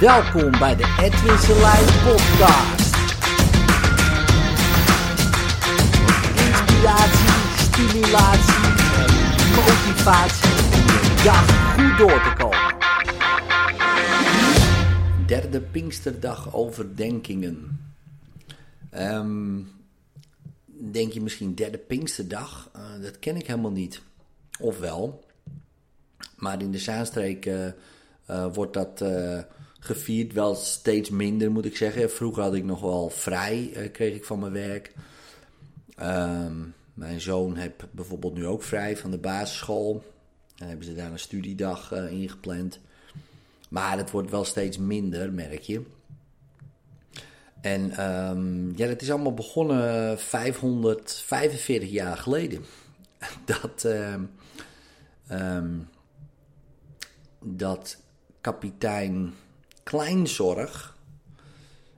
Welkom bij de Edwin Selijn podcast. Inspiratie, stimulatie motivatie de dag goed door te komen. Derde Pinksterdag overdenkingen. Ehm, denk je misschien derde Pinksterdag? Uh, dat ken ik helemaal niet. Ofwel, maar in de Zaanstreek uh, uh, wordt dat gevierd. Wel steeds minder, moet ik zeggen. Vroeger had ik nog wel vrij, uh, kreeg ik van mijn werk. Um, mijn zoon heeft bijvoorbeeld nu ook vrij van de basisschool. Dan hebben ze daar een studiedag uh, ingepland. Maar het wordt wel steeds minder, merk je. En um, ja, dat is allemaal begonnen 545 jaar geleden. Dat, um, dat kapitein Kleinzorg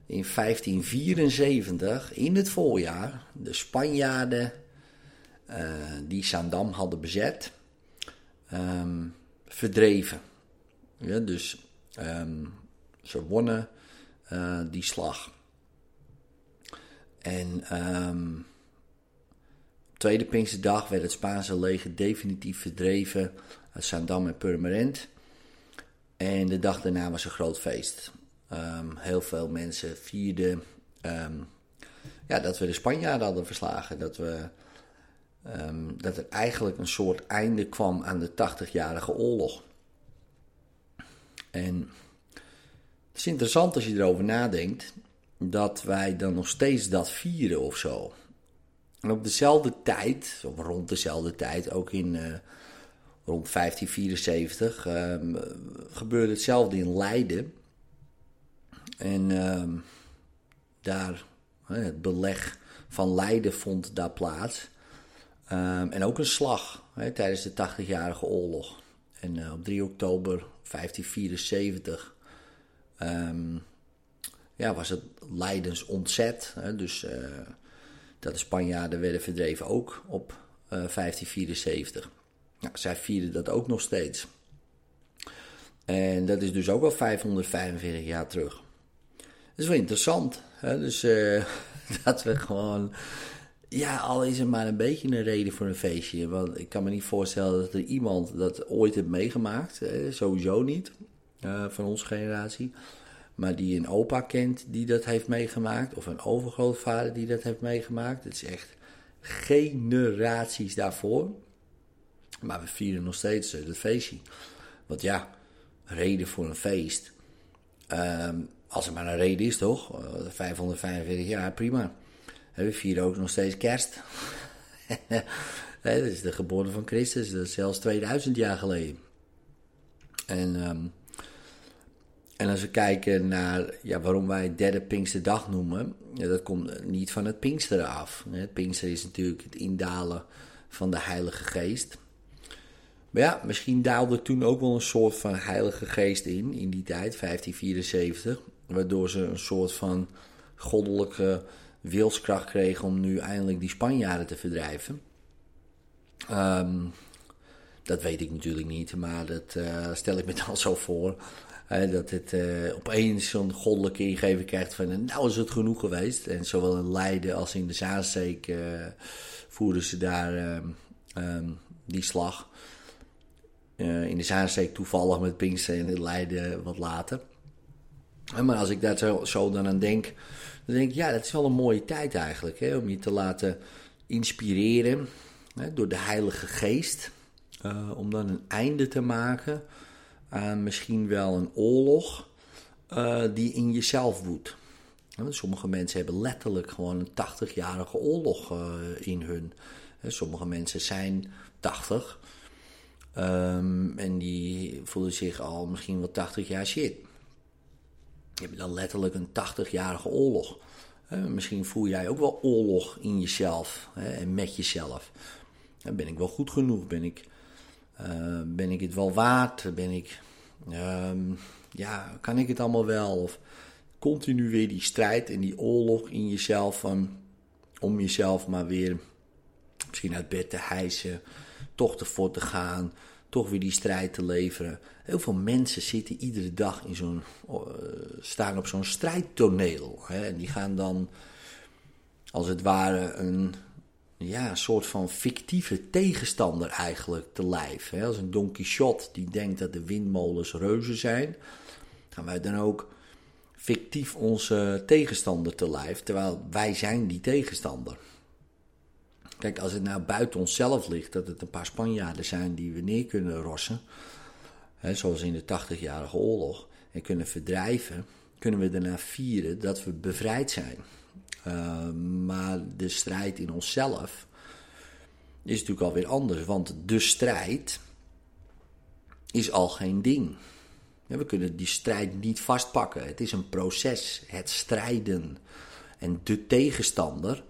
in 1574 in het voorjaar de Spanjaarden uh, die Zaandam hadden bezet um, verdreven. Ja, dus um, ze wonnen uh, die slag. En um, tweede Pinksterdag werd het Spaanse leger definitief verdreven uit Zaandam en Purmerend. En de dag daarna was een groot feest. Um, heel veel mensen vierden um, ja, dat we de Spanjaarden hadden verslagen. Dat, we, um, dat er eigenlijk een soort einde kwam aan de 80-jarige oorlog. En het is interessant als je erover nadenkt dat wij dan nog steeds dat vieren of zo. En op dezelfde tijd, of rond dezelfde tijd, ook in uh, rond 1574 um, gebeurde hetzelfde in Leiden. En um, daar, het beleg van Leiden vond daar plaats. Um, en ook een slag tijdens de 80-jarige oorlog. En uh, op 3 oktober 1574 ja, was het Leidens ontzet. Dus uh, dat de Spanjaarden werden verdreven ook op uh, 1574. Nou, zij vierden dat ook nog steeds. En dat is dus ook al 545 jaar terug. Dat is wel interessant. Hè? Dus uh, dat we gewoon. Ja, al is er maar een beetje een reden voor een feestje. Want ik kan me niet voorstellen dat er iemand dat ooit heeft meegemaakt. Sowieso niet. Uh, van onze generatie. Maar die een opa kent die dat heeft meegemaakt. Of een overgrootvader die dat heeft meegemaakt. Het is echt generaties daarvoor. Maar we vieren nog steeds het feestje. Want ja, reden voor een feest. Um, als er maar een reden is, toch? Uh, 545 jaar, prima. We vieren ook nog steeds kerst. dat is de geboorte van Christus, dat is zelfs 2000 jaar geleden. En, um, en als we kijken naar ja, waarom wij het derde Pinksterdag noemen, dat komt niet van het Pinksteren af. Het Pinkster is natuurlijk het indalen van de Heilige Geest. Maar ja, misschien daalde toen ook wel een soort van heilige geest in, in die tijd, 1574. Waardoor ze een soort van goddelijke wilskracht kregen om nu eindelijk die Spanjaarden te verdrijven. Um, dat weet ik natuurlijk niet, maar dat uh, stel ik me dan zo voor. Dat het uh, opeens zo'n goddelijke ingeving krijgt van nou is het genoeg geweest. En zowel in Leiden als in de Zaansteek uh, voerden ze daar um, um, die slag. Uh, in de Zaansteek toevallig met Pinkster en in Leiden wat later. Maar als ik daar zo, dan aan denk, dan denk ik, ja, dat is wel een mooie tijd eigenlijk. Hè, om je te laten inspireren hè, door de Heilige Geest. Uh, om dan een einde te maken aan misschien wel een oorlog die in jezelf woedt. Sommige mensen hebben letterlijk gewoon een 80-jarige oorlog in hun. Sommige mensen zijn 80 Um, en die voelen zich al misschien wel 80 jaar shit. Je dan letterlijk een 80-jarige oorlog. Misschien voel jij ook wel oorlog in jezelf en met jezelf. Ben ik wel goed genoeg? Ben ik, uh, ben ik het wel waard? Ben ik, um, ja, kan ik het allemaal wel? Of continu weer die strijd en die oorlog in jezelf van, om jezelf maar weer misschien uit bed te hijsen toch ervoor te gaan, toch weer die strijd te leveren. Heel veel mensen zitten iedere dag in zo'n, staan op zo'n strijdtoneel. Hè, en die gaan dan als het ware een ja, soort van fictieve tegenstander eigenlijk te lijf. Hè? Als een Don Quixote die denkt dat de windmolens reuzen zijn, gaan wij dan ook fictief onze tegenstander te lijf, terwijl wij zijn die tegenstander. Kijk, als het nou buiten onszelf ligt dat het een paar Spanjaarden zijn die we neer kunnen rossen, hè, zoals in de 80-jarige oorlog, en kunnen verdrijven, kunnen we daarna vieren dat we bevrijd zijn. Uh, maar de strijd in onszelf is natuurlijk alweer anders. Want de strijd is al geen ding. we kunnen die strijd niet vastpakken. Het is een proces. Het strijden. En de tegenstander.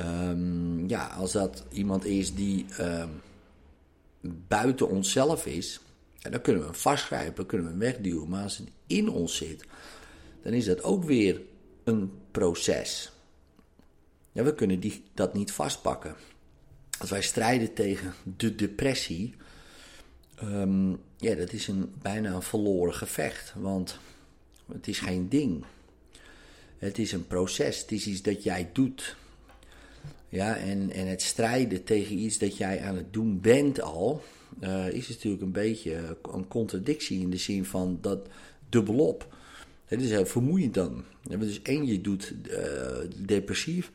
Um, ja, als dat iemand is die um, buiten onszelf is. Ja, dan kunnen we hem vastgrijpen, kunnen we hem wegduwen. Maar als het in ons zit, dan is dat ook weer een proces. Ja, we kunnen die, dat niet vastpakken. Als wij strijden tegen de depressie, um, ja, dat is een, bijna een verloren gevecht. Want het is geen ding. Het is een proces. Het is iets dat jij doet. Ja, en, en het strijden tegen iets dat jij aan het doen bent al, uh, is natuurlijk een beetje een contradictie in de zin van dat dubbelop. Het is heel vermoeiend dan. Dus één, je doet uh, depressief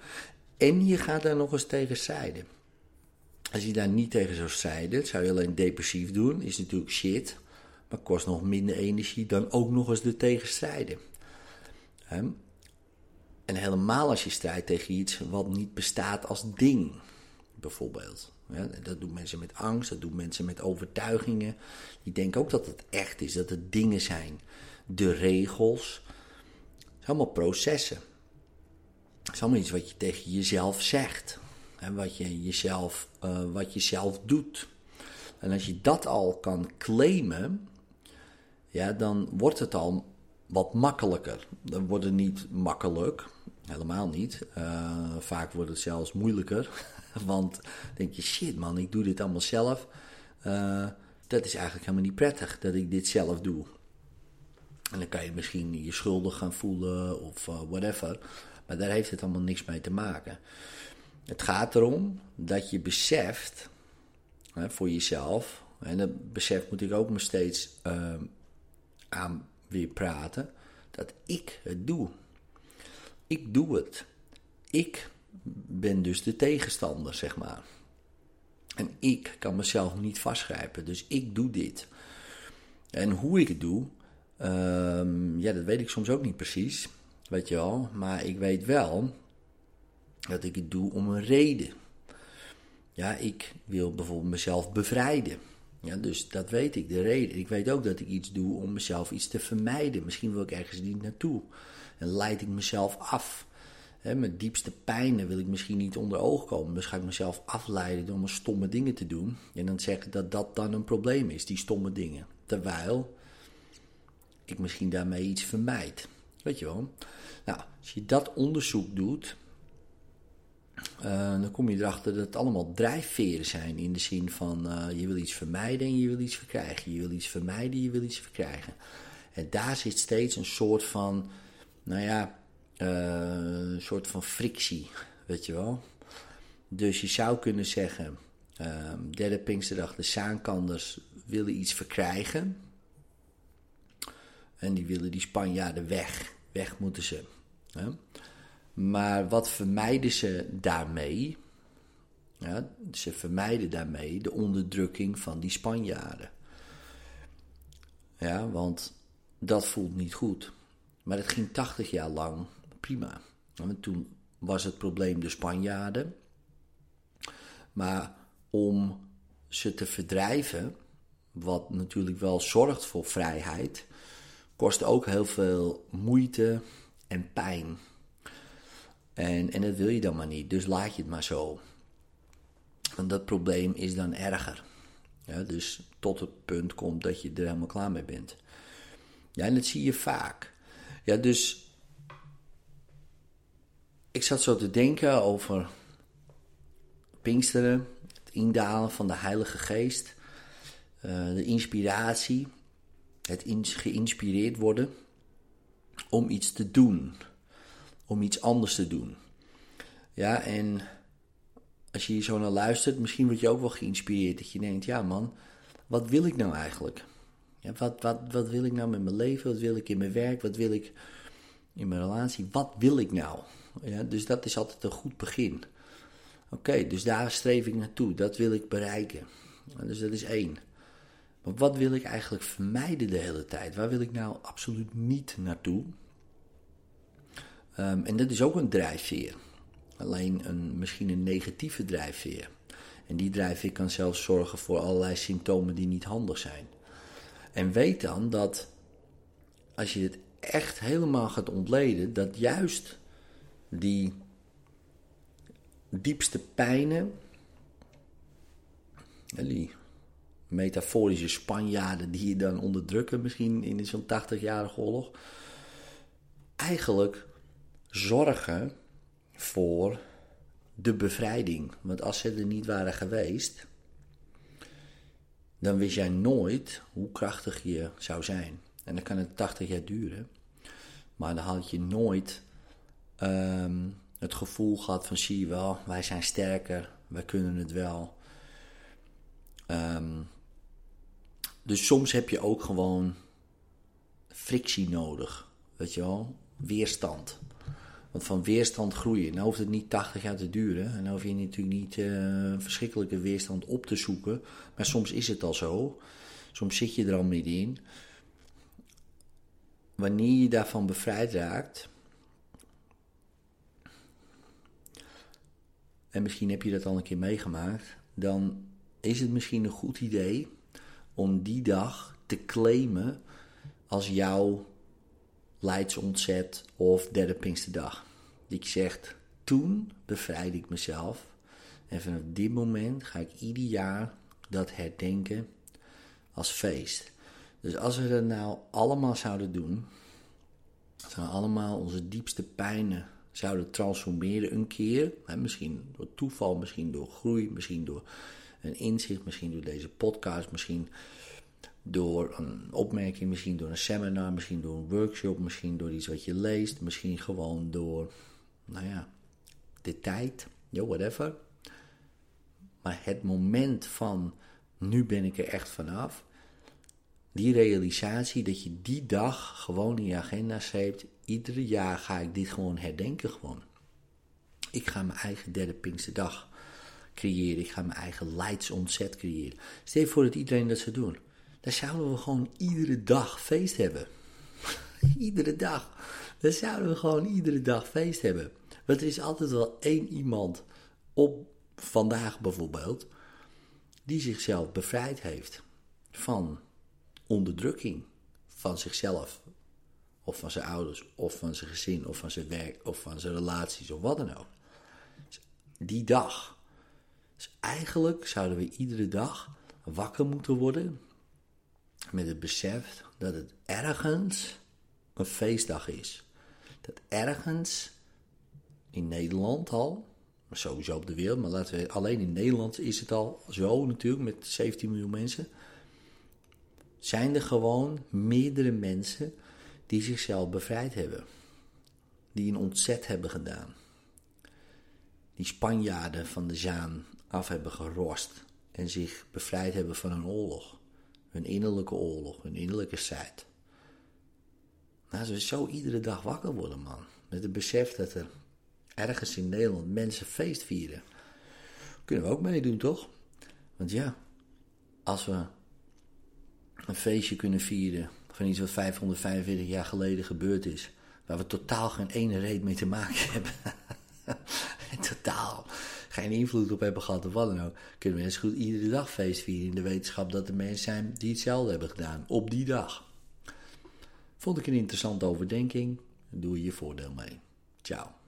en je gaat daar nog eens tegen strijden. Als je daar niet tegen zou strijden, zou je alleen depressief doen, is natuurlijk shit, maar kost nog minder energie dan ook nog eens de tegenstrijden. En helemaal als je strijdt tegen iets wat niet bestaat als ding, bijvoorbeeld. Dat doen mensen met angst, dat doen mensen met overtuigingen. Die denken ook dat het echt is, dat het dingen zijn de regels. Het zijn allemaal processen. Het is allemaal iets wat je tegen jezelf zegt. En wat je jezelf, uh, wat je zelf doet. En als je dat al kan claimen, ja, dan wordt het al wat makkelijker. Dan wordt het niet makkelijk, helemaal niet. Uh, vaak wordt het zelfs moeilijker. Want denk je, shit man, ik doe dit allemaal zelf. Uh, dat is eigenlijk helemaal niet prettig dat ik dit zelf doe. En dan kan je misschien je schuldig gaan voelen of uh, whatever. Maar daar heeft het allemaal niks mee te maken. Het gaat erom dat je beseft hè, voor jezelf. En dat besef moet ik ook maar steeds aan weer praten. Dat ik het doe. Ik doe het. Ik ben dus de tegenstander, zeg maar. En ik kan mezelf niet vastgrijpen. Dus ik doe dit. En hoe ik het doe, Um, ja, dat weet ik soms ook niet precies, weet je wel. Maar ik weet wel dat ik het doe om een reden. Ja, ik wil bijvoorbeeld mezelf bevrijden. Ja, dus dat weet ik, de reden. Ik weet ook dat ik iets doe om mezelf iets te vermijden. Misschien wil ik ergens niet naartoe. En leid ik mezelf af. Mijn diepste pijnen wil ik misschien niet onder oog komen. Dus ga ik mezelf afleiden door mijn stomme dingen te doen. En dan zeggen dat dat dan een probleem is, die stomme dingen. Terwijl ik misschien daarmee iets vermijd. Weet je wel? Nou, als je dat onderzoek doet, dan kom je erachter dat het allemaal drijfveren zijn. In de zin van uh, je wil iets vermijden en je wil iets verkrijgen. Je wil iets vermijden, je wil iets verkrijgen. En daar zit steeds een soort van, nou ja, uh, een soort van frictie, weet je wel. Dus je zou kunnen zeggen, derde Pinksterdag, de Zaankanders willen iets verkrijgen. En die willen die Spanjaarden weg. Weg moeten ze. Maar wat vermijden ze daarmee? Ja, ze vermijden daarmee de onderdrukking van die Spanjaarden. Ja, want dat voelt niet goed. Maar het ging 80 jaar lang prima. En toen was het probleem de Spanjaarden. Maar om ze te verdrijven, wat natuurlijk wel zorgt voor vrijheid, kost ook heel veel moeite en pijn. En, en dat wil je dan maar niet, dus laat je het maar zo. Want dat probleem is dan erger. Ja, dus tot het punt komt dat je er helemaal klaar mee bent. Ja, en dat zie je vaak. Ja, dus ik zat zo te denken over Pinksteren, het indalen van de Heilige Geest. eh, de inspiratie, het geïnspireerd worden om iets te doen, om iets anders te doen. Ja, en als je hier zo naar luistert, misschien word je ook wel geïnspireerd. Dat je denkt, ja man, wat wil ik nou eigenlijk? Ja, wat, wat, wat wil ik nou met mijn leven? Wat wil ik in mijn werk? Wat wil ik in mijn relatie? Wat wil ik nou? Ja, dus dat is altijd een goed begin. Oké, dus daar streef ik naartoe. Dat wil ik bereiken. Dus dat is één. Maar wat wil ik eigenlijk vermijden de hele tijd? Waar wil ik nou absoluut niet naartoe? Um, en dat is ook een drijfveer. Alleen een, misschien een negatieve drijfveer. En die drijfveer kan zelfs zorgen voor allerlei symptomen die niet handig zijn. En weet dan dat als je het echt helemaal gaat ontleden, dat juist die diepste pijnen, die metaforische Spanjaarden die je dan onderdrukken, misschien in zo'n 80-jarige oorlog, eigenlijk zorgen voor de bevrijding. Want als ze er niet waren geweest, dan wist jij nooit hoe krachtig je zou zijn. En dan kan het 80 jaar duren. Maar dan had je nooit ehm, het gevoel gehad van zie je wel, wij zijn sterker, wij kunnen het wel. Um, dus soms heb je ook gewoon frictie nodig, weet je wel, weerstand. Want van weerstand groeien. Nou hoeft het niet 80 jaar te duren. En dan hoef je natuurlijk niet uh, verschrikkelijke weerstand op te zoeken. Maar soms is het al zo. Soms zit je er al middenin. Wanneer je daarvan bevrijd raakt. En misschien heb je dat al een keer meegemaakt. Dan is het misschien een goed idee om die dag te claimen als jouw Leidsontzet of derde Pinksterdag. Die zegt, toen bevrijd ik mezelf. En vanaf dit moment ga ik ieder jaar dat herdenken als feest. Dus als we dat nou allemaal zouden doen, als we allemaal onze diepste pijnen zouden transformeren een keer, hè, misschien door toeval, misschien door groei, misschien door een inzicht, misschien door deze podcast, misschien door een opmerking, misschien door een seminar, misschien door een workshop, misschien door iets wat je leest, misschien gewoon door, nou ja, de tijd, yo, whatever. Maar het moment van nu ben ik er echt vanaf, die realisatie dat je die dag gewoon in je agenda schreef, iedere jaar ga ik dit gewoon herdenken gewoon. Ik ga mijn eigen derde Pinksterdag creëren, ik ga mijn eigen leidsontzet creëren. Stel voor dat iedereen dat zou doen dan zouden we gewoon iedere dag feest hebben. iedere dag. Dan zouden we gewoon iedere dag feest hebben. Want er is altijd wel één iemand op vandaag bijvoorbeeld, die zichzelf bevrijd heeft van onderdrukking van zichzelf, of van zijn ouders, of van zijn gezin, of van zijn werk, of van zijn relaties, of wat dan ook. Dus die dag. Dus eigenlijk zouden we iedere dag wakker moeten worden met het besef dat het ergens een feestdag is. Dat ergens in Nederland al, maar sowieso op de wereld, maar laten we alleen in Nederland is het al zo natuurlijk met 17 miljoen mensen. Zijn er gewoon meerdere mensen die zichzelf bevrijd hebben. Die een ontzet hebben gedaan. Die Spanjaarden van de Zaan af hebben gerost en zich bevrijd hebben van een oorlog. Hun innerlijke oorlog, hun innerlijke strijd. Nou, als we zo iedere dag wakker worden, man. Met het besef dat er ergens in Nederland mensen feest vieren. Kunnen we ook meedoen, toch? Want ja, als we een feestje kunnen vieren van iets wat 545 jaar geleden gebeurd is, waar we totaal geen ene reet mee te maken hebben. Geen invloed op hebben gehad of wat dan ook, kunnen eens goed iedere dag feest vieren in de wetenschap dat er mensen zijn die hetzelfde hebben gedaan op die dag. Vond ik een interessante overdenking, doe je je voordeel mee. Ciao.